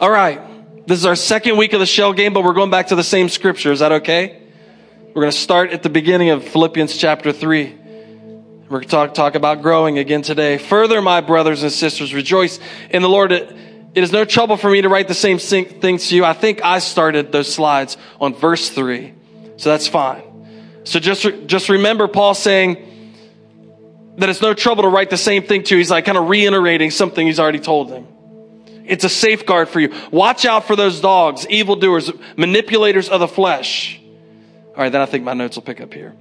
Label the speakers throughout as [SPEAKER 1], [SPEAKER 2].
[SPEAKER 1] All right. This is our second week of the shell game, but we're going back to the same scripture. Is that okay? We're going to start at the beginning of Philippians chapter 3. We're going to talk, talk about growing again today. Further, my brothers and sisters, rejoice in the Lord. It, is no trouble for me to write the same things to you. I think I started those slides on verse 3. So that's fine. So just, just remember Paul saying that it's no trouble to write the same thing to you. He's like kind of reiterating something he's already told them. It's a safeguard for you. Watch out for those dogs, evildoers, manipulators of the flesh. All right, then I think my notes will pick up here.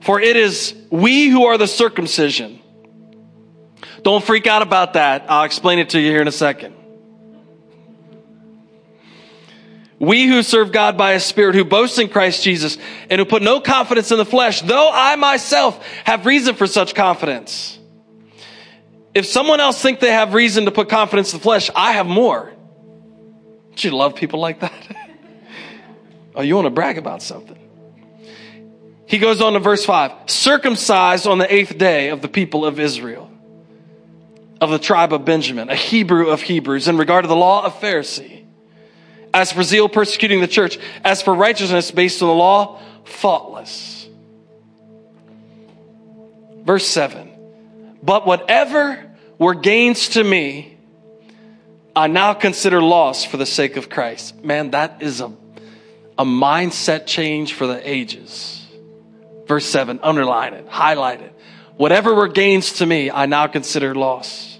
[SPEAKER 1] For it is we who are the circumcision. Don't freak out about that. I'll explain it to you here in a second. We who serve God by a spirit, who boast in Christ Jesus, and who put no confidence in the flesh, though I myself have reason for such confidence. If someone else think they have reason to put confidence in the flesh, I have more. Don't you love people like that? oh, you want to brag about something. He goes on to verse 5 circumcised on the eighth day of the people of Israel, of the tribe of Benjamin, a Hebrew of Hebrews, in regard to the law of Pharisee. As for zeal, persecuting the church. As for righteousness based on the law, faultless. Verse 7 But whatever were gains to me, I now consider loss for the sake of Christ. Man, that is a, a mindset change for the ages. Verse 7, underline it, highlight it. Whatever were gains to me, I now consider loss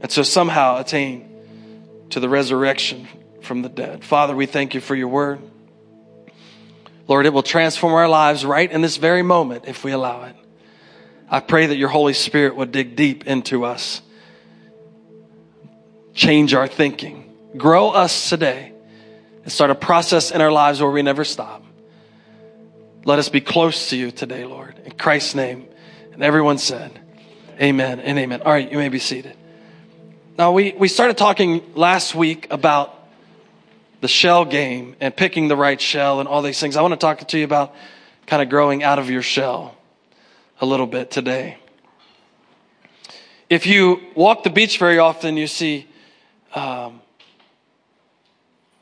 [SPEAKER 1] And so somehow attain to the resurrection from the dead. Father, we thank you for your word. Lord, it will transform our lives right in this very moment if we allow it. I pray that your Holy Spirit would dig deep into us, change our thinking, grow us today, and start a process in our lives where we never stop. Let us be close to you today, Lord. In Christ's name. And everyone said, Amen and amen. All right, you may be seated. Now, we, we started talking last week about the shell game and picking the right shell and all these things. I want to talk to you about kind of growing out of your shell a little bit today. If you walk the beach very often, you see um,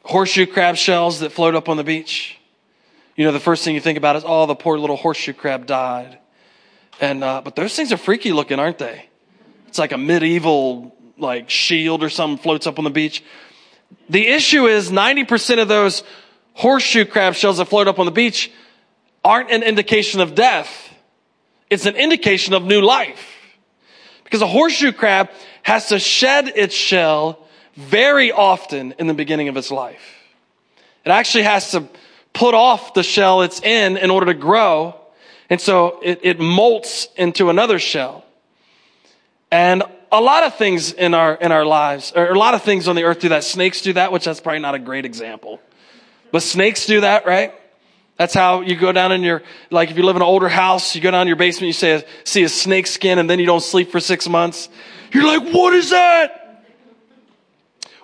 [SPEAKER 1] horseshoe crab shells that float up on the beach you know, the first thing you think about is, oh, the poor little horseshoe crab died. And, uh, but those things are freaky looking, aren't they? It's like a medieval, like, shield or something floats up on the beach. The issue is 90% of those horseshoe crab shells that float up on the beach aren't an indication of death. It's an indication of new life. Because a horseshoe crab has to shed its shell very often in the beginning of its life. It actually has to put off the shell it's in in order to grow. And so it, it molts into another shell. And a lot of things in our, in our lives, or a lot of things on the earth do that. Snakes do that, which that's probably not a great example. But snakes do that, right? That's how you go down in your, like if you live in an older house, you go down in your basement, you say, see a snake skin, and then you don't sleep for six months. You're like, what is that?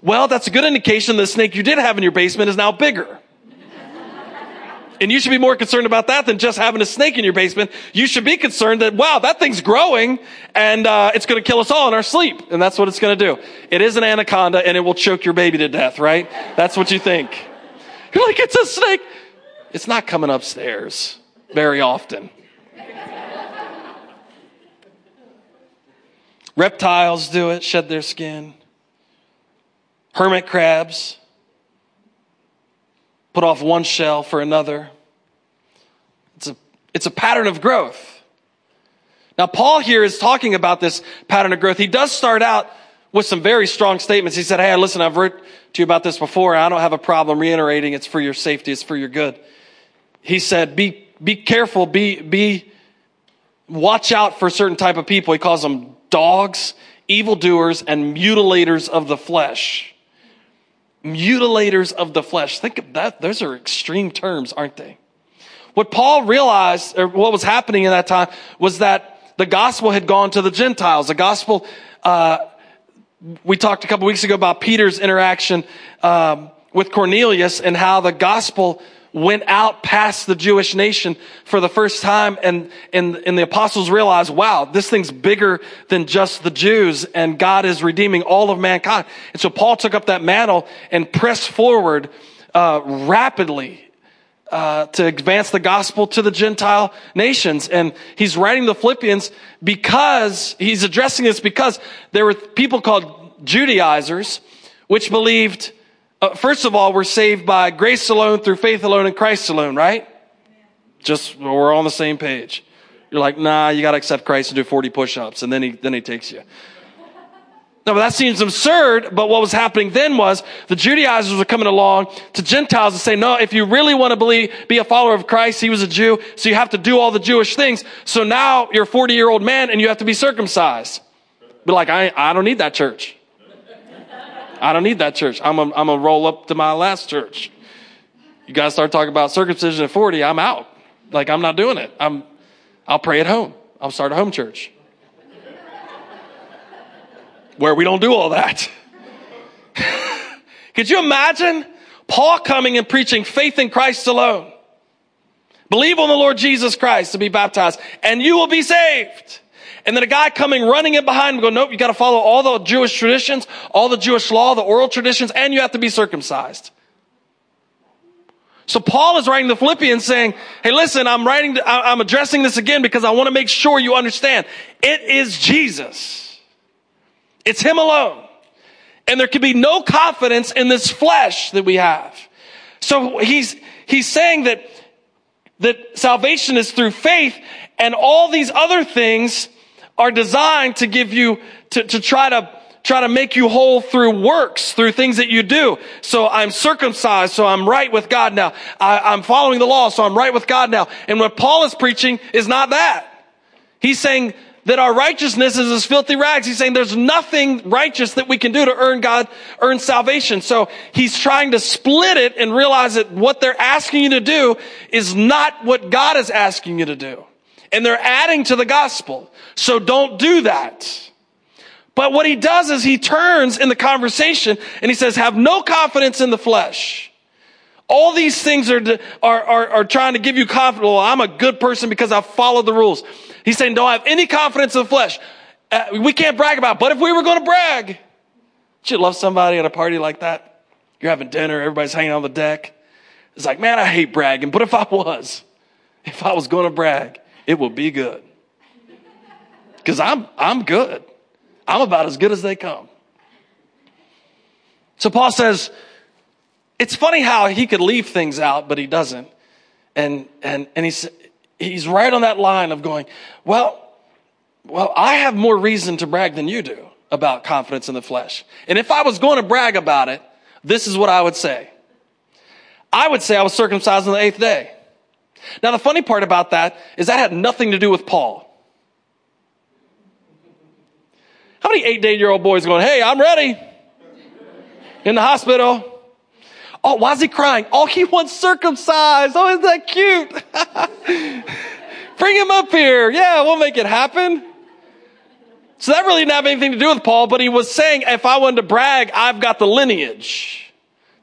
[SPEAKER 1] Well, that's a good indication the snake you did have in your basement is now bigger. And you should be more concerned about that than just having a snake in your basement. You should be concerned that, wow, that thing's growing and uh, it's going to kill us all in our sleep. And that's what it's going to do. It is an anaconda and it will choke your baby to death, right? That's what you think. You're like, it's a snake. It's not coming upstairs very often. Reptiles do it, shed their skin. Hermit crabs put off one shell for another. It's a, it's a pattern of growth. Now, Paul here is talking about this pattern of growth. He does start out with some very strong statements. He said, Hey, listen, I've written to you about this before. I don't have a problem reiterating it's for your safety, it's for your good. He said, Be, be careful, be, be, watch out for certain type of people. He calls them dogs, evildoers, and mutilators of the flesh. Mutilators of the flesh. Think of that. Those are extreme terms, aren't they? What Paul realized, or what was happening in that time, was that the gospel had gone to the Gentiles. The gospel, uh, we talked a couple weeks ago about Peter's interaction um, with Cornelius and how the gospel went out past the Jewish nation for the first time and, and, and the apostles realized, wow, this thing's bigger than just the Jews and God is redeeming all of mankind. And so Paul took up that mantle and pressed forward, uh, rapidly, uh, to advance the gospel to the Gentile nations. And he's writing the Philippians because he's addressing this because there were people called Judaizers, which believed uh, first of all, we're saved by grace alone, through faith alone, in Christ alone, right? Just, we're on the same page. You're like, nah, you gotta accept Christ and do 40 push-ups, and then he, then he takes you. No, but that seems absurd, but what was happening then was the Judaizers were coming along to Gentiles and saying, no, if you really want to believe, be a follower of Christ, he was a Jew, so you have to do all the Jewish things. So now you're a 40 year old man and you have to be circumcised. But like, I, I don't need that church. I don't need that church. I'm going to roll up to my last church. You guys start talking about circumcision at 40, I'm out. Like, I'm not doing it. I'm, I'll pray at home. I'll start a home church where we don't do all that. Could you imagine Paul coming and preaching faith in Christ alone? Believe on the Lord Jesus Christ to be baptized and you will be saved. And then a guy coming running in behind him go, nope, you got to follow all the Jewish traditions, all the Jewish law, the oral traditions, and you have to be circumcised. So Paul is writing the Philippians saying, hey, listen, I'm writing, I'm addressing this again because I want to make sure you understand. It is Jesus. It's Him alone. And there can be no confidence in this flesh that we have. So he's, he's saying that, that salvation is through faith and all these other things are designed to give you, to, to try to, try to make you whole through works, through things that you do. So I'm circumcised, so I'm right with God now. I, am following the law, so I'm right with God now. And what Paul is preaching is not that. He's saying that our righteousness is as filthy rags. He's saying there's nothing righteous that we can do to earn God, earn salvation. So he's trying to split it and realize that what they're asking you to do is not what God is asking you to do and they're adding to the gospel. So don't do that. But what he does is he turns in the conversation and he says, have no confidence in the flesh. All these things are, are, are, are trying to give you confidence. Well, I'm a good person because I've followed the rules. He's saying, don't have any confidence in the flesh. Uh, we can't brag about, it. but if we were going to brag, you love somebody at a party like that? You're having dinner, everybody's hanging on the deck. It's like, man, I hate bragging, but if I was, if I was going to brag, it will be good. Because I'm, I'm good. I'm about as good as they come. So Paul says, it's funny how he could leave things out, but he doesn't. And, and, and he's, he's right on that line of going, well, well, I have more reason to brag than you do about confidence in the flesh. And if I was going to brag about it, this is what I would say. I would say I was circumcised on the eighth day. Now, the funny part about that is that had nothing to do with Paul. How many eight day year old boys are going, Hey, I'm ready in the hospital? Oh, why is he crying? Oh, he wants circumcised. Oh, isn't that cute? Bring him up here. Yeah, we'll make it happen. So that really didn't have anything to do with Paul, but he was saying, if I wanted to brag, I've got the lineage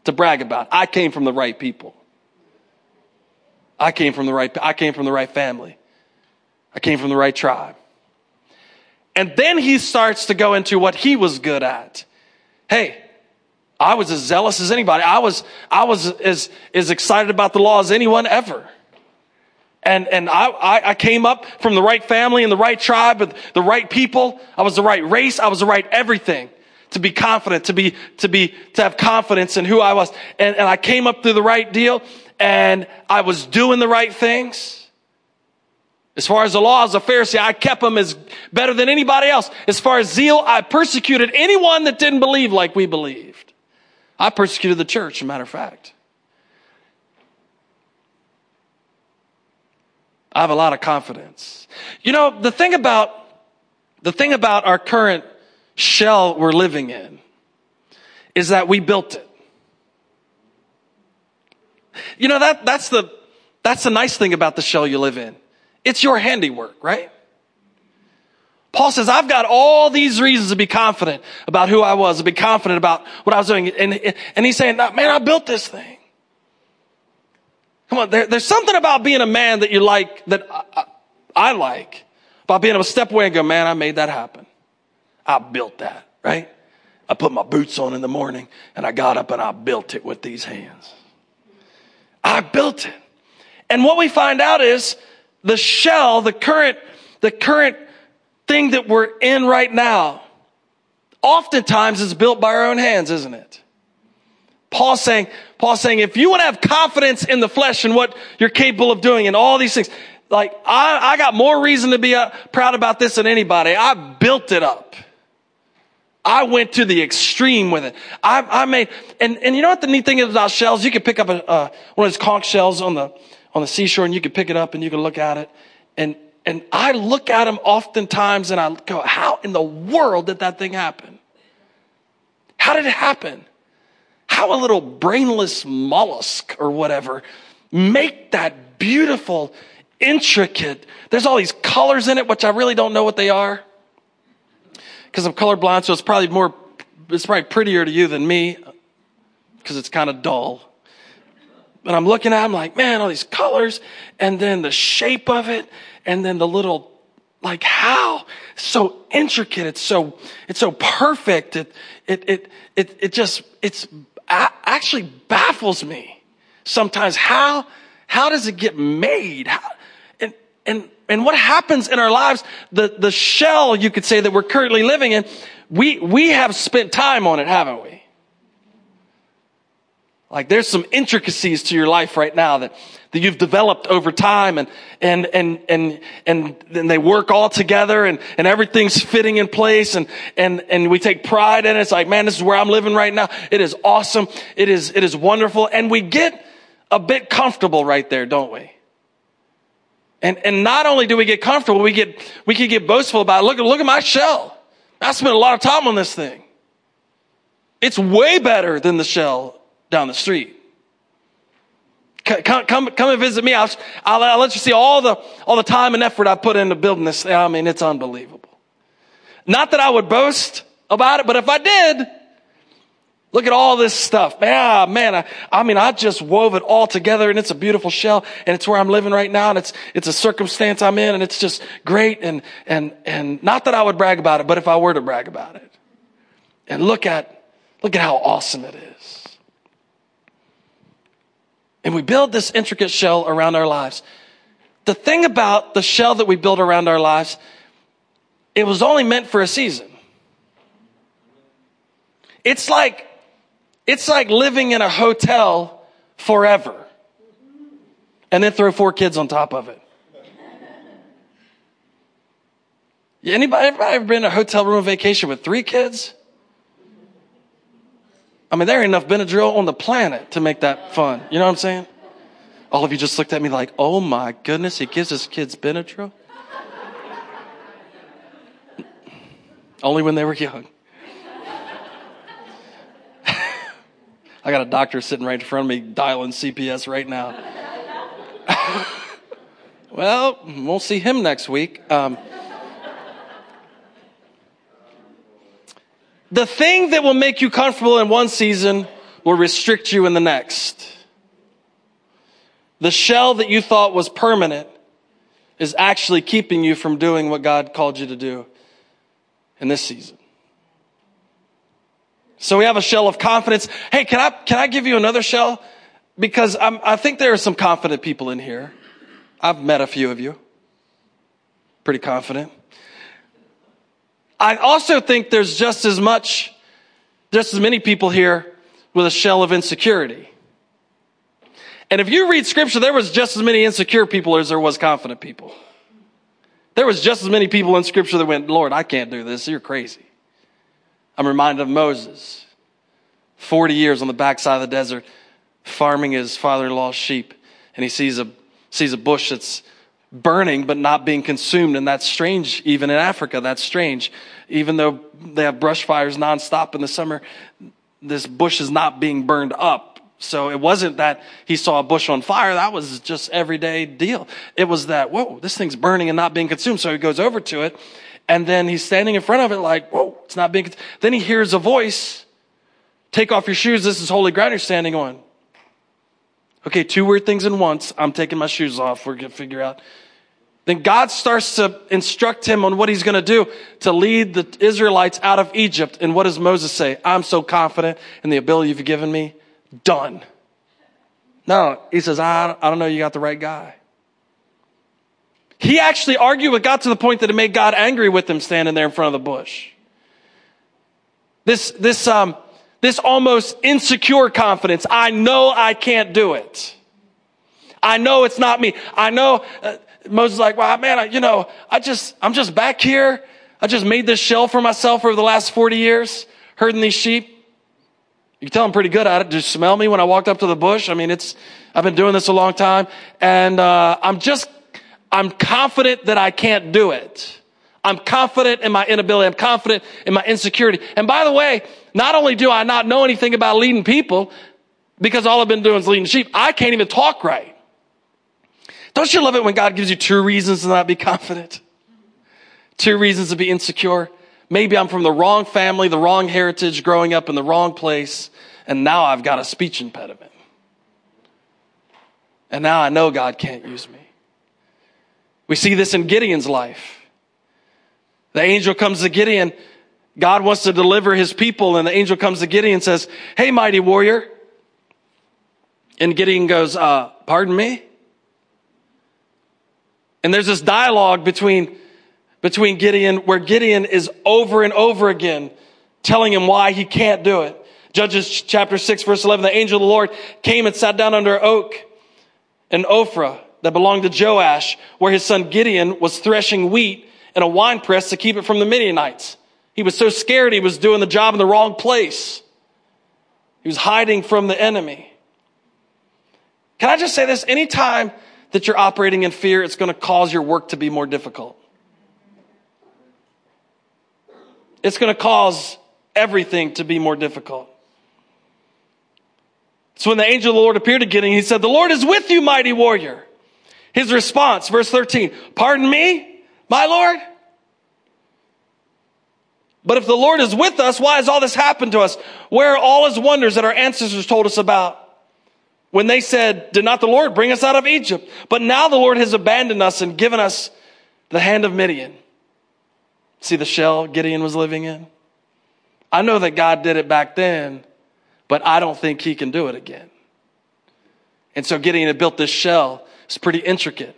[SPEAKER 1] to brag about. I came from the right people. I came from the right, I came from the right family. I came from the right tribe. And then he starts to go into what he was good at. Hey, I was as zealous as anybody. I was, I was as, as excited about the law as anyone ever. And, and I, I, came up from the right family and the right tribe with the right people. I was the right race. I was the right everything to be confident, to be, to be, to have confidence in who I was. And, and I came up through the right deal and I was doing the right things. As far as the law as a Pharisee, I kept them as better than anybody else. As far as zeal, I persecuted anyone that didn't believe like we believed. I persecuted the church, matter of fact. I have a lot of confidence. You know, the thing about, the thing about our current shell we're living in is that we built it. You know, that, that's the, that's the nice thing about the shell you live in. It's your handiwork, right? Paul says, I've got all these reasons to be confident about who I was, to be confident about what I was doing. And, and he's saying, man, I built this thing. Come on, there, there's something about being a man that you like, that I, I like, about being able to step away and go, man, I made that happen. I built that, right? I put my boots on in the morning and I got up and I built it with these hands. I built it. And what we find out is the shell, the current, the current thing that we're in right now, oftentimes is built by our own hands, isn't it? Paul's saying, Paul's saying, if you want to have confidence in the flesh and what you're capable of doing and all these things, like I, I got more reason to be uh, proud about this than anybody. I built it up. I went to the extreme with it. I, I made, and, and you know what the neat thing is about shells? You can pick up a, uh, one of those conch shells on the, on the seashore and you can pick it up and you can look at it. And, and I look at them oftentimes and I go, how in the world did that thing happen? How did it happen? How a little brainless mollusk or whatever make that beautiful, intricate, there's all these colors in it, which I really don't know what they are because I'm colorblind, so it's probably more, it's probably prettier to you than me because it's kind of dull. But I'm looking at, it, I'm like, man, all these colors, and then the shape of it, and then the little, like how so intricate. It's so, it's so perfect. It, it, it, it, it just, it's actually baffles me sometimes. How, how does it get made? How, and, and and what happens in our lives, the, the shell, you could say, that we're currently living in, we, we have spent time on it, haven't we? Like there's some intricacies to your life right now that, that you've developed over time and, and, and, and, and, and they work all together and, and everything's fitting in place and, and, and we take pride in it. It's like, man, this is where I'm living right now. It is awesome. It is, it is wonderful. And we get a bit comfortable right there, don't we? And, and not only do we get comfortable, we get, we can get boastful about it. Look, at look at my shell. I spent a lot of time on this thing. It's way better than the shell down the street. Come, come, come and visit me. I'll, I'll, I'll, let you see all the, all the time and effort I put into building this. I mean, it's unbelievable. Not that I would boast about it, but if I did, Look at all this stuff. Ah, man, I, I, mean, I just wove it all together and it's a beautiful shell and it's where I'm living right now and it's, it's a circumstance I'm in and it's just great and, and, and not that I would brag about it, but if I were to brag about it. And look at, look at how awesome it is. And we build this intricate shell around our lives. The thing about the shell that we build around our lives, it was only meant for a season. It's like it's like living in a hotel forever and then throw four kids on top of it. Anybody, ever been in a hotel room vacation with three kids? I mean, there ain't enough Benadryl on the planet to make that fun. You know what I'm saying? All of you just looked at me like, oh my goodness, he gives his kids Benadryl? Only when they were young. I got a doctor sitting right in front of me dialing CPS right now. well, we'll see him next week. Um, the thing that will make you comfortable in one season will restrict you in the next. The shell that you thought was permanent is actually keeping you from doing what God called you to do in this season. So we have a shell of confidence. Hey, can I, can I give you another shell? Because I'm, I think there are some confident people in here. I've met a few of you. Pretty confident. I also think there's just as much, just as many people here with a shell of insecurity. And if you read scripture, there was just as many insecure people as there was confident people. There was just as many people in scripture that went, Lord, I can't do this. You're crazy. I'm reminded of Moses. 40 years on the backside of the desert, farming his father in law's sheep. And he sees a, sees a bush that's burning but not being consumed. And that's strange, even in Africa. That's strange. Even though they have brush fires nonstop in the summer, this bush is not being burned up. So it wasn't that he saw a bush on fire. That was just everyday deal. It was that, whoa, this thing's burning and not being consumed. So he goes over to it and then he's standing in front of it like, whoa, it's not being, then he hears a voice, take off your shoes. This is holy ground you're standing on. Okay, two weird things in once. I'm taking my shoes off. We're going to figure out. Then God starts to instruct him on what he's going to do to lead the Israelites out of Egypt. And what does Moses say? I'm so confident in the ability you've given me done. No, he says, I, I don't know, you got the right guy. He actually argued with God to the point that it made God angry with him standing there in front of the bush. This, this, um, this almost insecure confidence. I know I can't do it. I know it's not me. I know uh, Moses is like, well, man, I, you know, I just, I'm just back here. I just made this shell for myself over the last 40 years, herding these sheep. You can tell I'm pretty good at it. You smell me when I walked up to the bush? I mean, it's, I've been doing this a long time and, uh, I'm just, I'm confident that I can't do it. I'm confident in my inability. I'm confident in my insecurity. And by the way, not only do I not know anything about leading people because all I've been doing is leading sheep, I can't even talk right. Don't you love it when God gives you two reasons to not be confident? Two reasons to be insecure? Maybe I'm from the wrong family, the wrong heritage, growing up in the wrong place, and now I've got a speech impediment. And now I know God can't use me. We see this in Gideon's life. The angel comes to Gideon. God wants to deliver his people, and the angel comes to Gideon and says, Hey, mighty warrior. And Gideon goes, uh, Pardon me? And there's this dialogue between between Gideon, where Gideon is over and over again telling him why he can't do it. Judges chapter 6 verse 11, the angel of the Lord came and sat down under an oak in Ophrah that belonged to Joash, where his son Gideon was threshing wheat in a wine press to keep it from the Midianites. He was so scared he was doing the job in the wrong place. He was hiding from the enemy. Can I just say this? Anytime that you're operating in fear, it's going to cause your work to be more difficult. It's going to cause everything to be more difficult. So when the angel of the Lord appeared to Gideon, he said, The Lord is with you, mighty warrior. His response, verse 13, Pardon me, my Lord? But if the Lord is with us, why has all this happened to us? Where are all his wonders that our ancestors told us about? When they said, Did not the Lord bring us out of Egypt? But now the Lord has abandoned us and given us the hand of Midian. See the shell Gideon was living in? I know that God did it back then, but I don't think he can do it again. And so Gideon had built this shell. It's pretty intricate.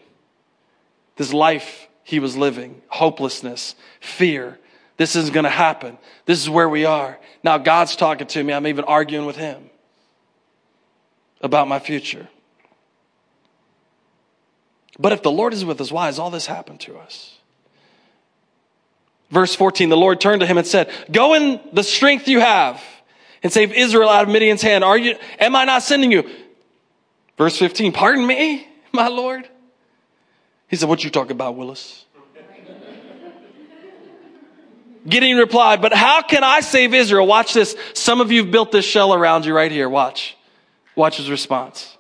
[SPEAKER 1] This life he was living, hopelessness, fear. This isn't going to happen. This is where we are. Now God's talking to me. I'm even arguing with him about my future. But if the Lord is with us, why has all this happened to us? Verse 14, the Lord turned to him and said, Go in the strength you have and save Israel out of Midian's hand. Are you, am I not sending you? Verse 15, pardon me, my Lord. He said, What you talking about, Willis? Gideon replied, But how can I save Israel? Watch this. Some of you have built this shell around you right here. Watch. Watch his response.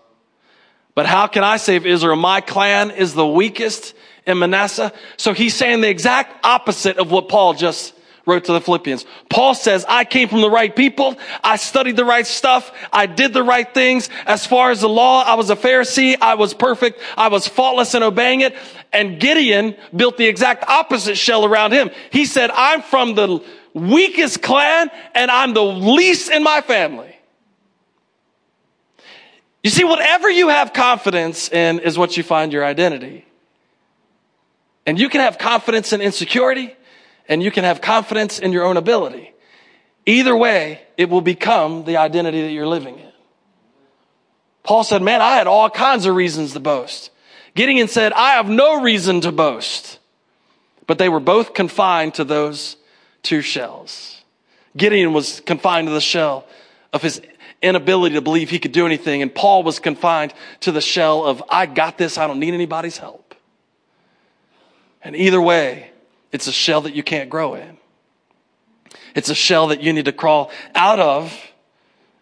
[SPEAKER 1] But how can I save Israel? My clan is the weakest in Manasseh. So he's saying the exact opposite of what Paul just wrote to the Philippians. Paul says, I came from the right people. I studied the right stuff. I did the right things. As far as the law, I was a Pharisee. I was perfect. I was faultless in obeying it. And Gideon built the exact opposite shell around him. He said, I'm from the weakest clan and I'm the least in my family. You see, whatever you have confidence in is what you find your identity. And you can have confidence in insecurity and you can have confidence in your own ability. Either way, it will become the identity that you're living in. Paul said, man, I had all kinds of reasons to boast. Gideon said, I have no reason to boast. But they were both confined to those two shells. Gideon was confined to the shell of his inability to believe he could do anything. And Paul was confined to the shell of, I got this. I don't need anybody's help. And either way, it's a shell that you can't grow in. It's a shell that you need to crawl out of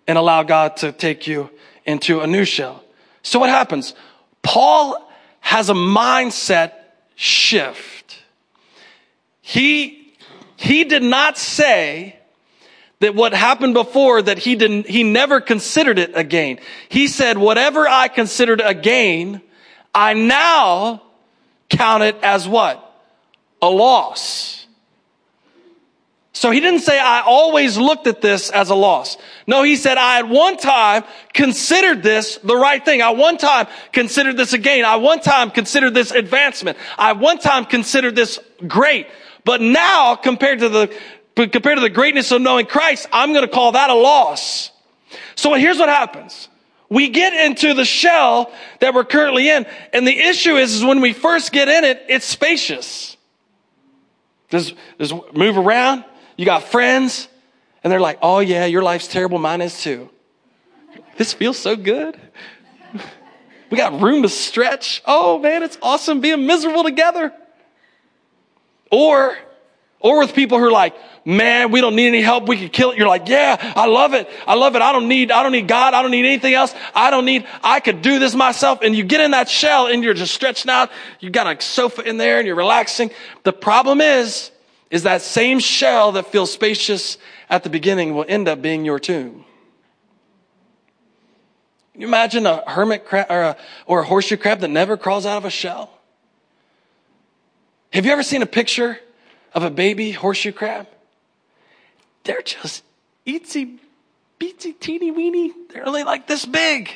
[SPEAKER 1] and allow God to take you into a new shell. So what happens? Paul has a mindset shift. He, he did not say that what happened before that he didn't, he never considered it a gain. He said, whatever I considered a gain, I now count it as what? A loss. So he didn't say, I always looked at this as a loss. No, he said, I at one time considered this the right thing. I one time considered this a gain. I one time considered this advancement. I one time considered this great. But now, compared to the, compared to the greatness of knowing Christ, I'm going to call that a loss. So here's what happens. We get into the shell that we're currently in. And the issue is, is when we first get in it, it's spacious. Just, just move around. You got friends, and they're like, oh, yeah, your life's terrible. Mine is too. This feels so good. We got room to stretch. Oh, man, it's awesome being miserable together. Or, or with people who are like, man, we don't need any help. We can kill it. You're like, yeah, I love it. I love it. I don't need, I don't need God. I don't need anything else. I don't need, I could do this myself. And you get in that shell and you're just stretching out. You got a sofa in there and you're relaxing. The problem is, is that same shell that feels spacious at the beginning will end up being your tomb. Can you imagine a hermit crab or a, or a horseshoe crab that never crawls out of a shell? Have you ever seen a picture of a baby horseshoe crab? They're just itsy beatsy teeny weeny. They're only like this big.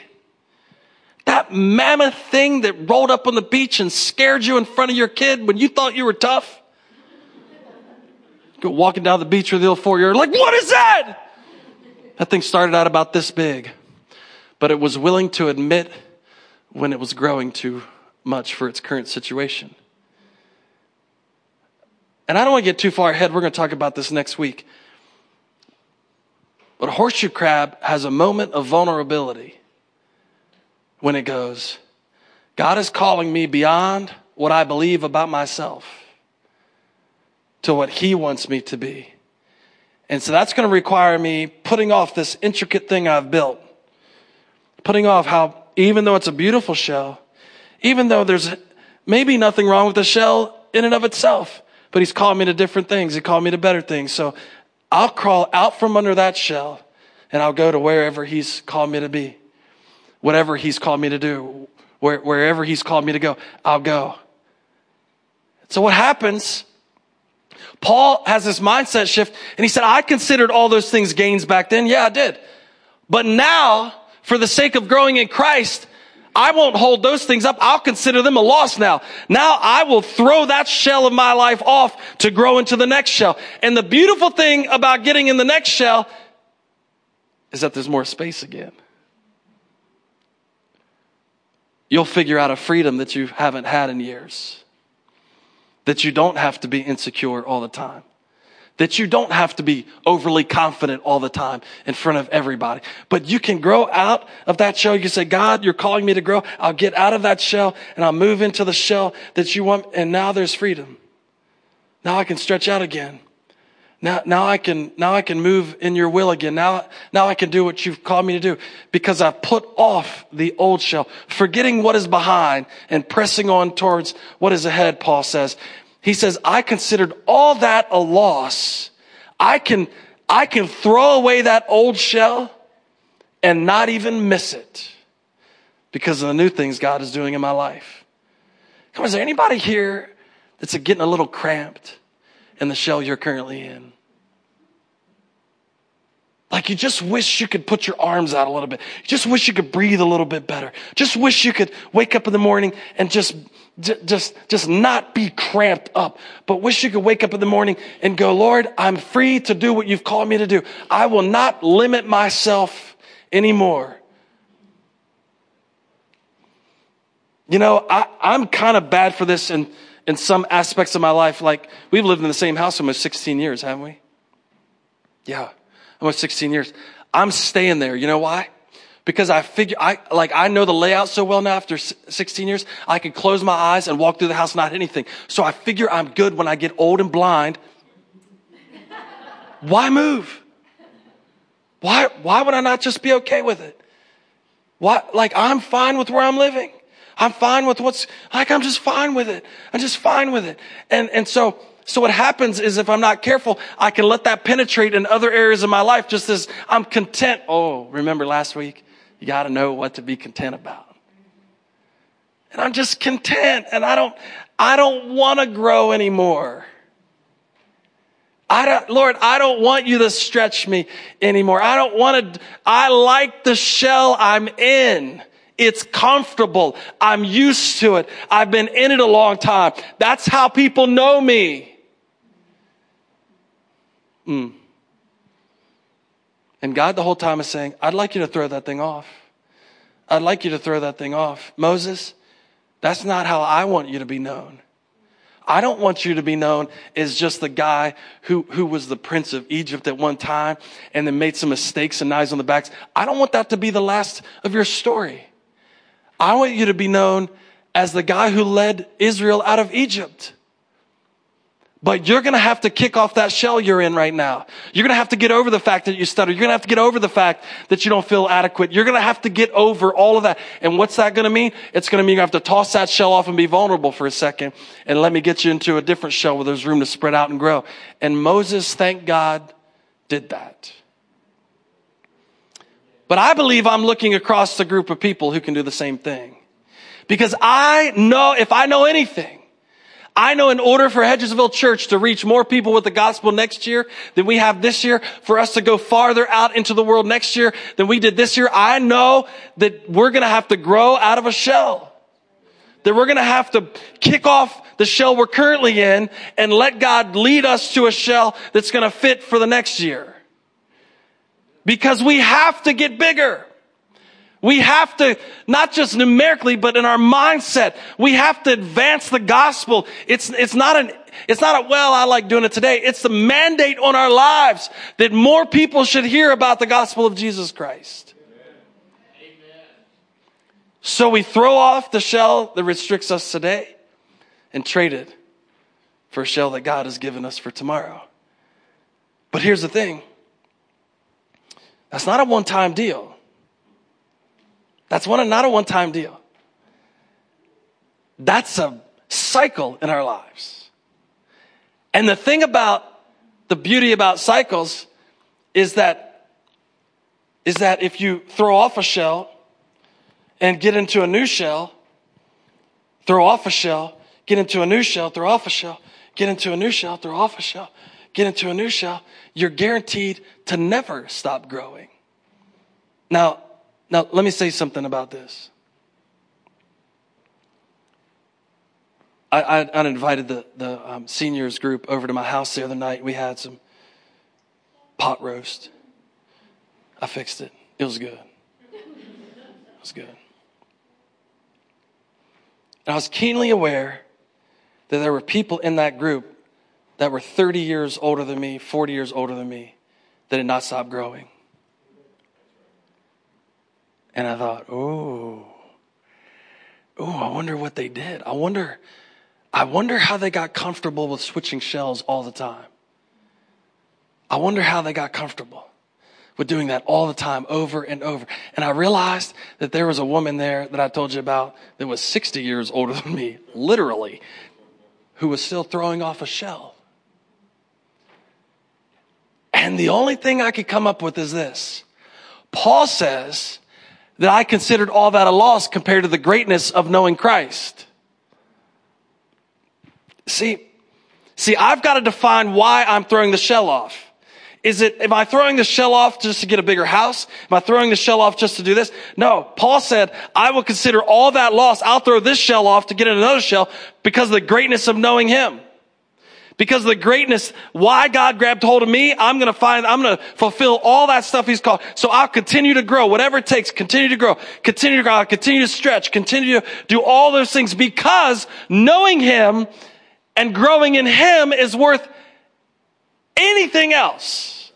[SPEAKER 1] That mammoth thing that rolled up on the beach and scared you in front of your kid when you thought you were tough go walking down the beach with the little four year old, like, what is that? That thing started out about this big, but it was willing to admit when it was growing too much for its current situation. And I don't want to get too far ahead. We're going to talk about this next week. But a horseshoe crab has a moment of vulnerability when it goes, God is calling me beyond what I believe about myself to what He wants me to be. And so that's going to require me putting off this intricate thing I've built, putting off how, even though it's a beautiful shell, even though there's maybe nothing wrong with the shell in and of itself, but He's called me to different things. He called me to better things. So I'll crawl out from under that shell and I'll go to wherever He's called me to be. Whatever He's called me to do, where, wherever He's called me to go, I'll go. So what happens Paul has this mindset shift and he said, I considered all those things gains back then. Yeah, I did. But now, for the sake of growing in Christ, I won't hold those things up. I'll consider them a loss now. Now I will throw that shell of my life off to grow into the next shell. And the beautiful thing about getting in the next shell is that there's more space again. You'll figure out a freedom that you haven't had in years. That you don't have to be insecure all the time. That you don't have to be overly confident all the time in front of everybody. But you can grow out of that shell. You can say, God, you're calling me to grow. I'll get out of that shell and I'll move into the shell that you want. And now there's freedom. Now I can stretch out again. Now, now I can, now I can move in your will again. Now, now I can do what you've called me to do because I've put off the old shell, forgetting what is behind and pressing on towards what is ahead, Paul says. He says, I considered all that a loss. I can, I can throw away that old shell and not even miss it because of the new things God is doing in my life. Come on, is there anybody here that's getting a little cramped in the shell you're currently in? Like you just wish you could put your arms out a little bit. You just wish you could breathe a little bit better. Just wish you could wake up in the morning and just, just, just not be cramped up, but wish you could wake up in the morning and go, Lord, I'm free to do what you've called me to do. I will not limit myself anymore. You know, I, I'm kind of bad for this in, in some aspects of my life. Like we've lived in the same house almost 16 years, haven't we? Yeah almost 16 years. I'm staying there. You know why? Because I figure, I, like, I know the layout so well now after 16 years, I can close my eyes and walk through the house not hit anything. So I figure I'm good when I get old and blind. why move? Why, why would I not just be okay with it? Why, like, I'm fine with where I'm living. I'm fine with what's, like, I'm just fine with it. I'm just fine with it. And, and so, so what happens is if I'm not careful, I can let that penetrate in other areas of my life just as I'm content. Oh, remember last week? You got to know what to be content about. And I'm just content and I don't, I don't want to grow anymore. I don't, Lord, I don't want you to stretch me anymore. I don't want to, I like the shell I'm in. It's comfortable. I'm used to it. I've been in it a long time. That's how people know me. Mm. And God the whole time is saying, I'd like you to throw that thing off. I'd like you to throw that thing off. Moses, that's not how I want you to be known. I don't want you to be known as just the guy who, who was the prince of Egypt at one time and then made some mistakes and knives on the backs. I don't want that to be the last of your story. I want you to be known as the guy who led Israel out of Egypt. But you're going to have to kick off that shell you're in right now. You're going to have to get over the fact that you stutter. You're going to have to get over the fact that you don't feel adequate. You're going to have to get over all of that. And what's that going to mean? It's going to mean you have to toss that shell off and be vulnerable for a second and let me get you into a different shell where there's room to spread out and grow. And Moses, thank God, did that. But I believe I'm looking across the group of people who can do the same thing. Because I know, if I know anything, I know in order for Hedgesville Church to reach more people with the gospel next year than we have this year, for us to go farther out into the world next year than we did this year, I know that we're going to have to grow out of a shell. That we're going to have to kick off the shell we're currently in and let God lead us to a shell that's going to fit for the next year. Because we have to get bigger. We have to, not just numerically, but in our mindset, we have to advance the gospel. It's, it's not an, it's not a, well, I like doing it today. It's the mandate on our lives that more people should hear about the gospel of Jesus Christ. Amen. So we throw off the shell that restricts us today and trade it for a shell that God has given us for tomorrow. But here's the thing. That's not a one time deal. That's one, not a one time deal. That's a cycle in our lives. And the thing about the beauty about cycles is that, is that if you throw off a shell and get into a new shell, throw off a shell, get into a new shell, throw off a shell, get into a new shell, throw off a shell, get into a new shell, you're guaranteed to never stop growing. Now, now, let me say something about this. I, I, I invited the, the um, seniors group over to my house the other night. We had some pot roast. I fixed it. It was good. It was good. And I was keenly aware that there were people in that group that were 30 years older than me, 40 years older than me, that had not stopped growing. And I thought, oh, oh, I wonder what they did. I wonder, I wonder how they got comfortable with switching shells all the time. I wonder how they got comfortable with doing that all the time, over and over. And I realized that there was a woman there that I told you about that was 60 years older than me, literally, who was still throwing off a shell. And the only thing I could come up with is this Paul says that I considered all that a loss compared to the greatness of knowing Christ. See, see, I've got to define why I'm throwing the shell off. Is it, am I throwing the shell off just to get a bigger house? Am I throwing the shell off just to do this? No. Paul said, I will consider all that loss. I'll throw this shell off to get another shell because of the greatness of knowing him. Because of the greatness, why God grabbed hold of me, I'm gonna find, I'm gonna fulfill all that stuff He's called. So I'll continue to grow, whatever it takes, continue to grow, continue to grow, continue to stretch, continue to do all those things because knowing Him and growing in Him is worth anything else.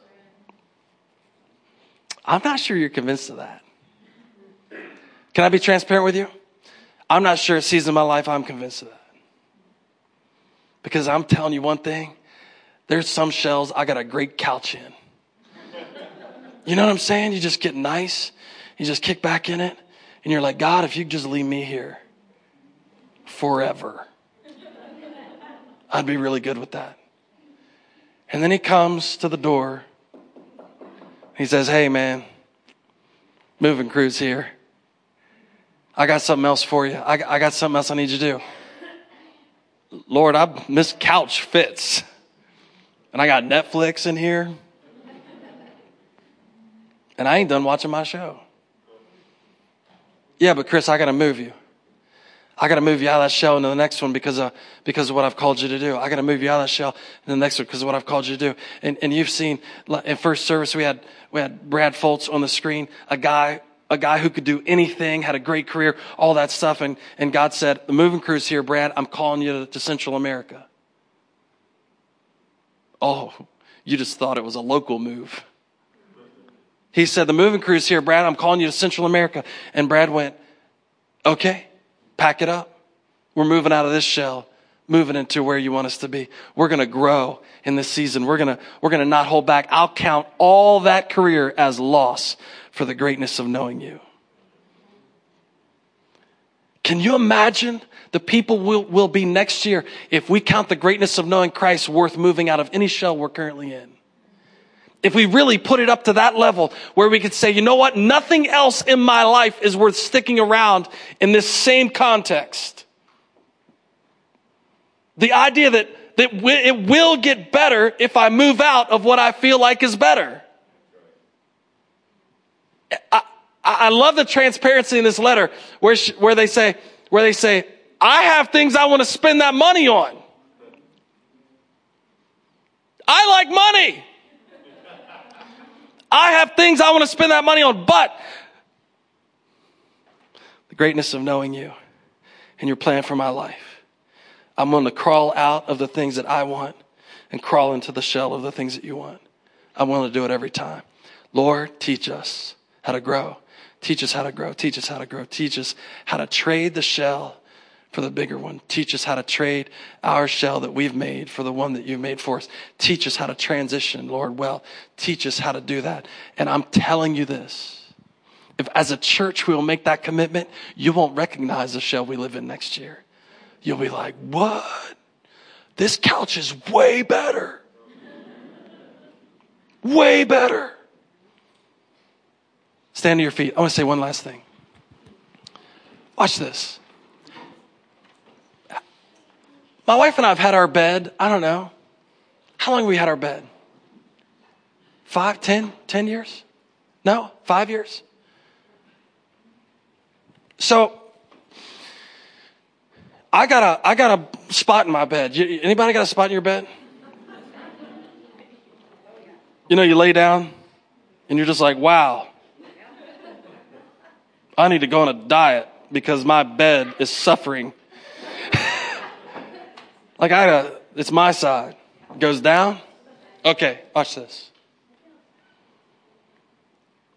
[SPEAKER 1] I'm not sure you're convinced of that. Can I be transparent with you? I'm not sure a season of my life I'm convinced of that. Because I'm telling you one thing there's some shells I got a great couch in. You know what I'm saying? You just get nice. You just kick back in it. And you're like, God, if you just leave me here forever, I'd be really good with that. And then he comes to the door. He says, Hey, man, moving crews here. I got something else for you. I, I got something else I need you to do. Lord, I miss couch fits. And I got Netflix in here. And I ain't done watching my show. Yeah, but Chris, I got to move you. I got to move you out of that shell into the next one because of, because of what I've called you to do. I got to move you out of that shell into the next one because of what I've called you to do. And, and you've seen in first service, we had, we had Brad Foltz on the screen, a guy, a guy who could do anything, had a great career, all that stuff. And, and God said, the moving crew's here, Brad. I'm calling you to, to Central America. Oh, you just thought it was a local move. He said, the moving crew's here, Brad. I'm calling you to Central America. And Brad went, okay, pack it up. We're moving out of this shell, moving into where you want us to be. We're going to grow in this season. We're going to, we're going to not hold back. I'll count all that career as loss for the greatness of knowing you. Can you imagine the people will, will be next year if we count the greatness of knowing Christ worth moving out of any shell we're currently in? If we really put it up to that level where we could say, you know what? Nothing else in my life is worth sticking around in this same context. The idea that, that it will get better if I move out of what I feel like is better. I, I love the transparency in this letter where, she, where they say, where they say, I have things I want to spend that money on. I like money. I have things I want to spend that money on, but the greatness of knowing you and your plan for my life. I'm going to crawl out of the things that I want and crawl into the shell of the things that you want. I'm willing to do it every time. Lord, teach us how to grow. Teach us how to grow. Teach us how to grow. Teach us how to trade the shell for the bigger one. Teach us how to trade our shell that we've made for the one that you've made for us. Teach us how to transition, Lord, well. Teach us how to do that. And I'm telling you this. If as a church we will make that commitment, you won't recognize the shell we live in next year. You'll be like, what? This couch is way better. Way better. Stand to your feet. I want to say one last thing. Watch this. My wife and I have had our bed, I don't know. How long have we had our bed? Five, ten, ten years? No? Five years? So, I got a, I got a spot in my bed. Anybody got a spot in your bed? You know, you lay down and you're just like, wow, I need to go on a diet because my bed is suffering like I got, it's my side. It Goes down. Okay, watch this.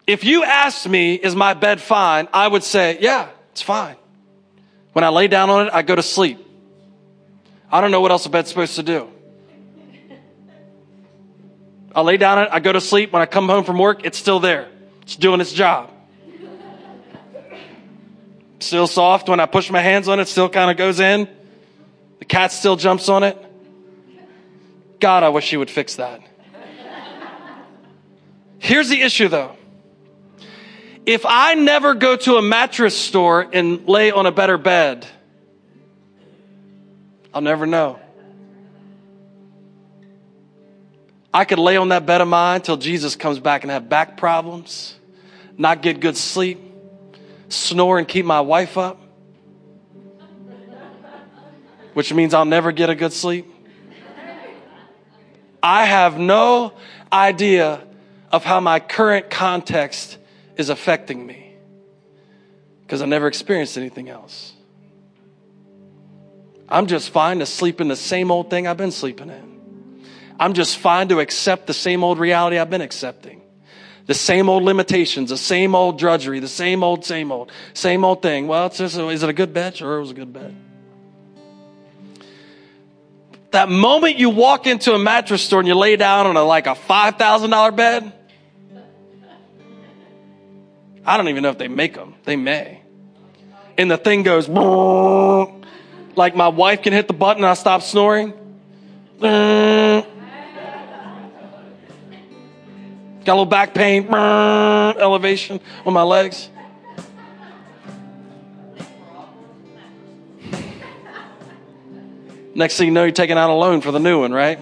[SPEAKER 1] If you asked me, is my bed fine? I would say, yeah, it's fine. When I lay down on it, I go to sleep. I don't know what else a bed's supposed to do. I lay down on it, I go to sleep. When I come home from work, it's still there. It's doing its job. Still soft. When I push my hands on it, still kind of goes in. The cat still jumps on it. God, I wish you would fix that. Here's the issue though. If I never go to a mattress store and lay on a better bed, I'll never know. I could lay on that bed of mine till Jesus comes back and have back problems, not get good sleep, snore and keep my wife up which means I'll never get a good sleep. I have no idea of how my current context is affecting me because I never experienced anything else. I'm just fine to sleep in the same old thing I've been sleeping in. I'm just fine to accept the same old reality I've been accepting. The same old limitations, the same old drudgery, the same old, same old, same old thing. Well, it's just, is it a good bed? Sure, it was a good bed. That moment you walk into a mattress store and you lay down on a, like a $5,000 bed, I don't even know if they make them. They may. And the thing goes like my wife can hit the button and I stop snoring. Got a little back pain, elevation on my legs. Next thing you know, you're taking out a loan for the new one, right?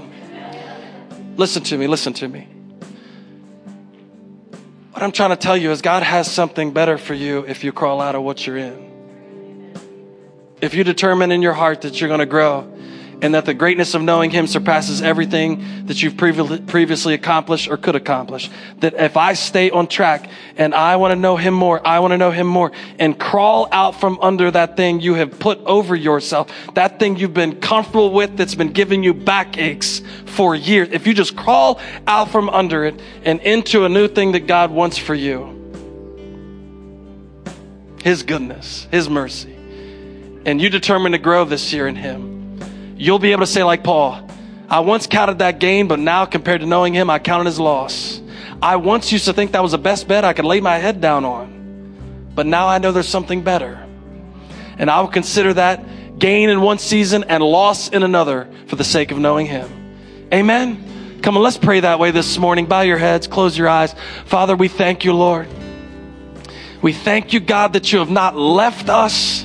[SPEAKER 1] Listen to me, listen to me. What I'm trying to tell you is God has something better for you if you crawl out of what you're in. If you determine in your heart that you're going to grow, and that the greatness of knowing Him surpasses everything that you've previously accomplished or could accomplish. That if I stay on track and I want to know Him more, I want to know Him more, and crawl out from under that thing you have put over yourself, that thing you've been comfortable with that's been giving you backaches for years, if you just crawl out from under it and into a new thing that God wants for you, His goodness, His mercy, and you determine to grow this year in Him you'll be able to say, like Paul, I once counted that gain, but now compared to knowing him, I count it as loss. I once used to think that was the best bed I could lay my head down on, but now I know there's something better. And I will consider that gain in one season and loss in another for the sake of knowing him. Amen. Come on, let's pray that way this morning. Bow your heads, close your eyes. Father, we thank you, Lord. We thank you, God, that you have not left us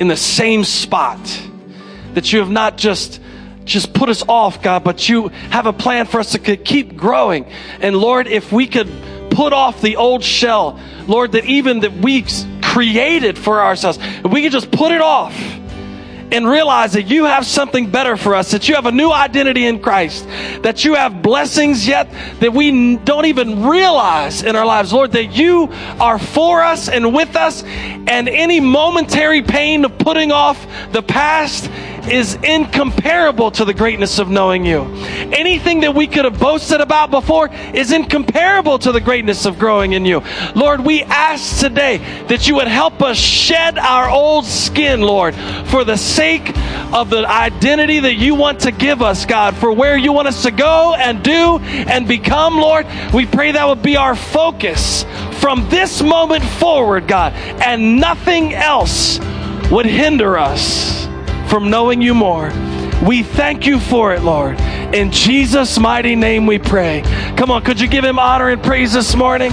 [SPEAKER 1] in the same spot that you have not just just put us off, God, but you have a plan for us to keep growing. And Lord, if we could put off the old shell, Lord, that even that we created for ourselves, if we could just put it off and realize that you have something better for us, that you have a new identity in Christ, that you have blessings yet that we don't even realize in our lives, Lord, that you are for us and with us, and any momentary pain of putting off the past is incomparable to the greatness of knowing you. Anything that we could have boasted about before is incomparable to the greatness of growing in you. Lord, we ask today that you would help us shed our old skin, Lord, for the sake of the identity that you want to give us, God, for where you want us to go and do and become, Lord. We pray that would be our focus from this moment forward, God, and nothing else would hinder us from knowing you more. We thank you for it, Lord. In Jesus' mighty name we pray. Come on, could you give him honor and praise this morning?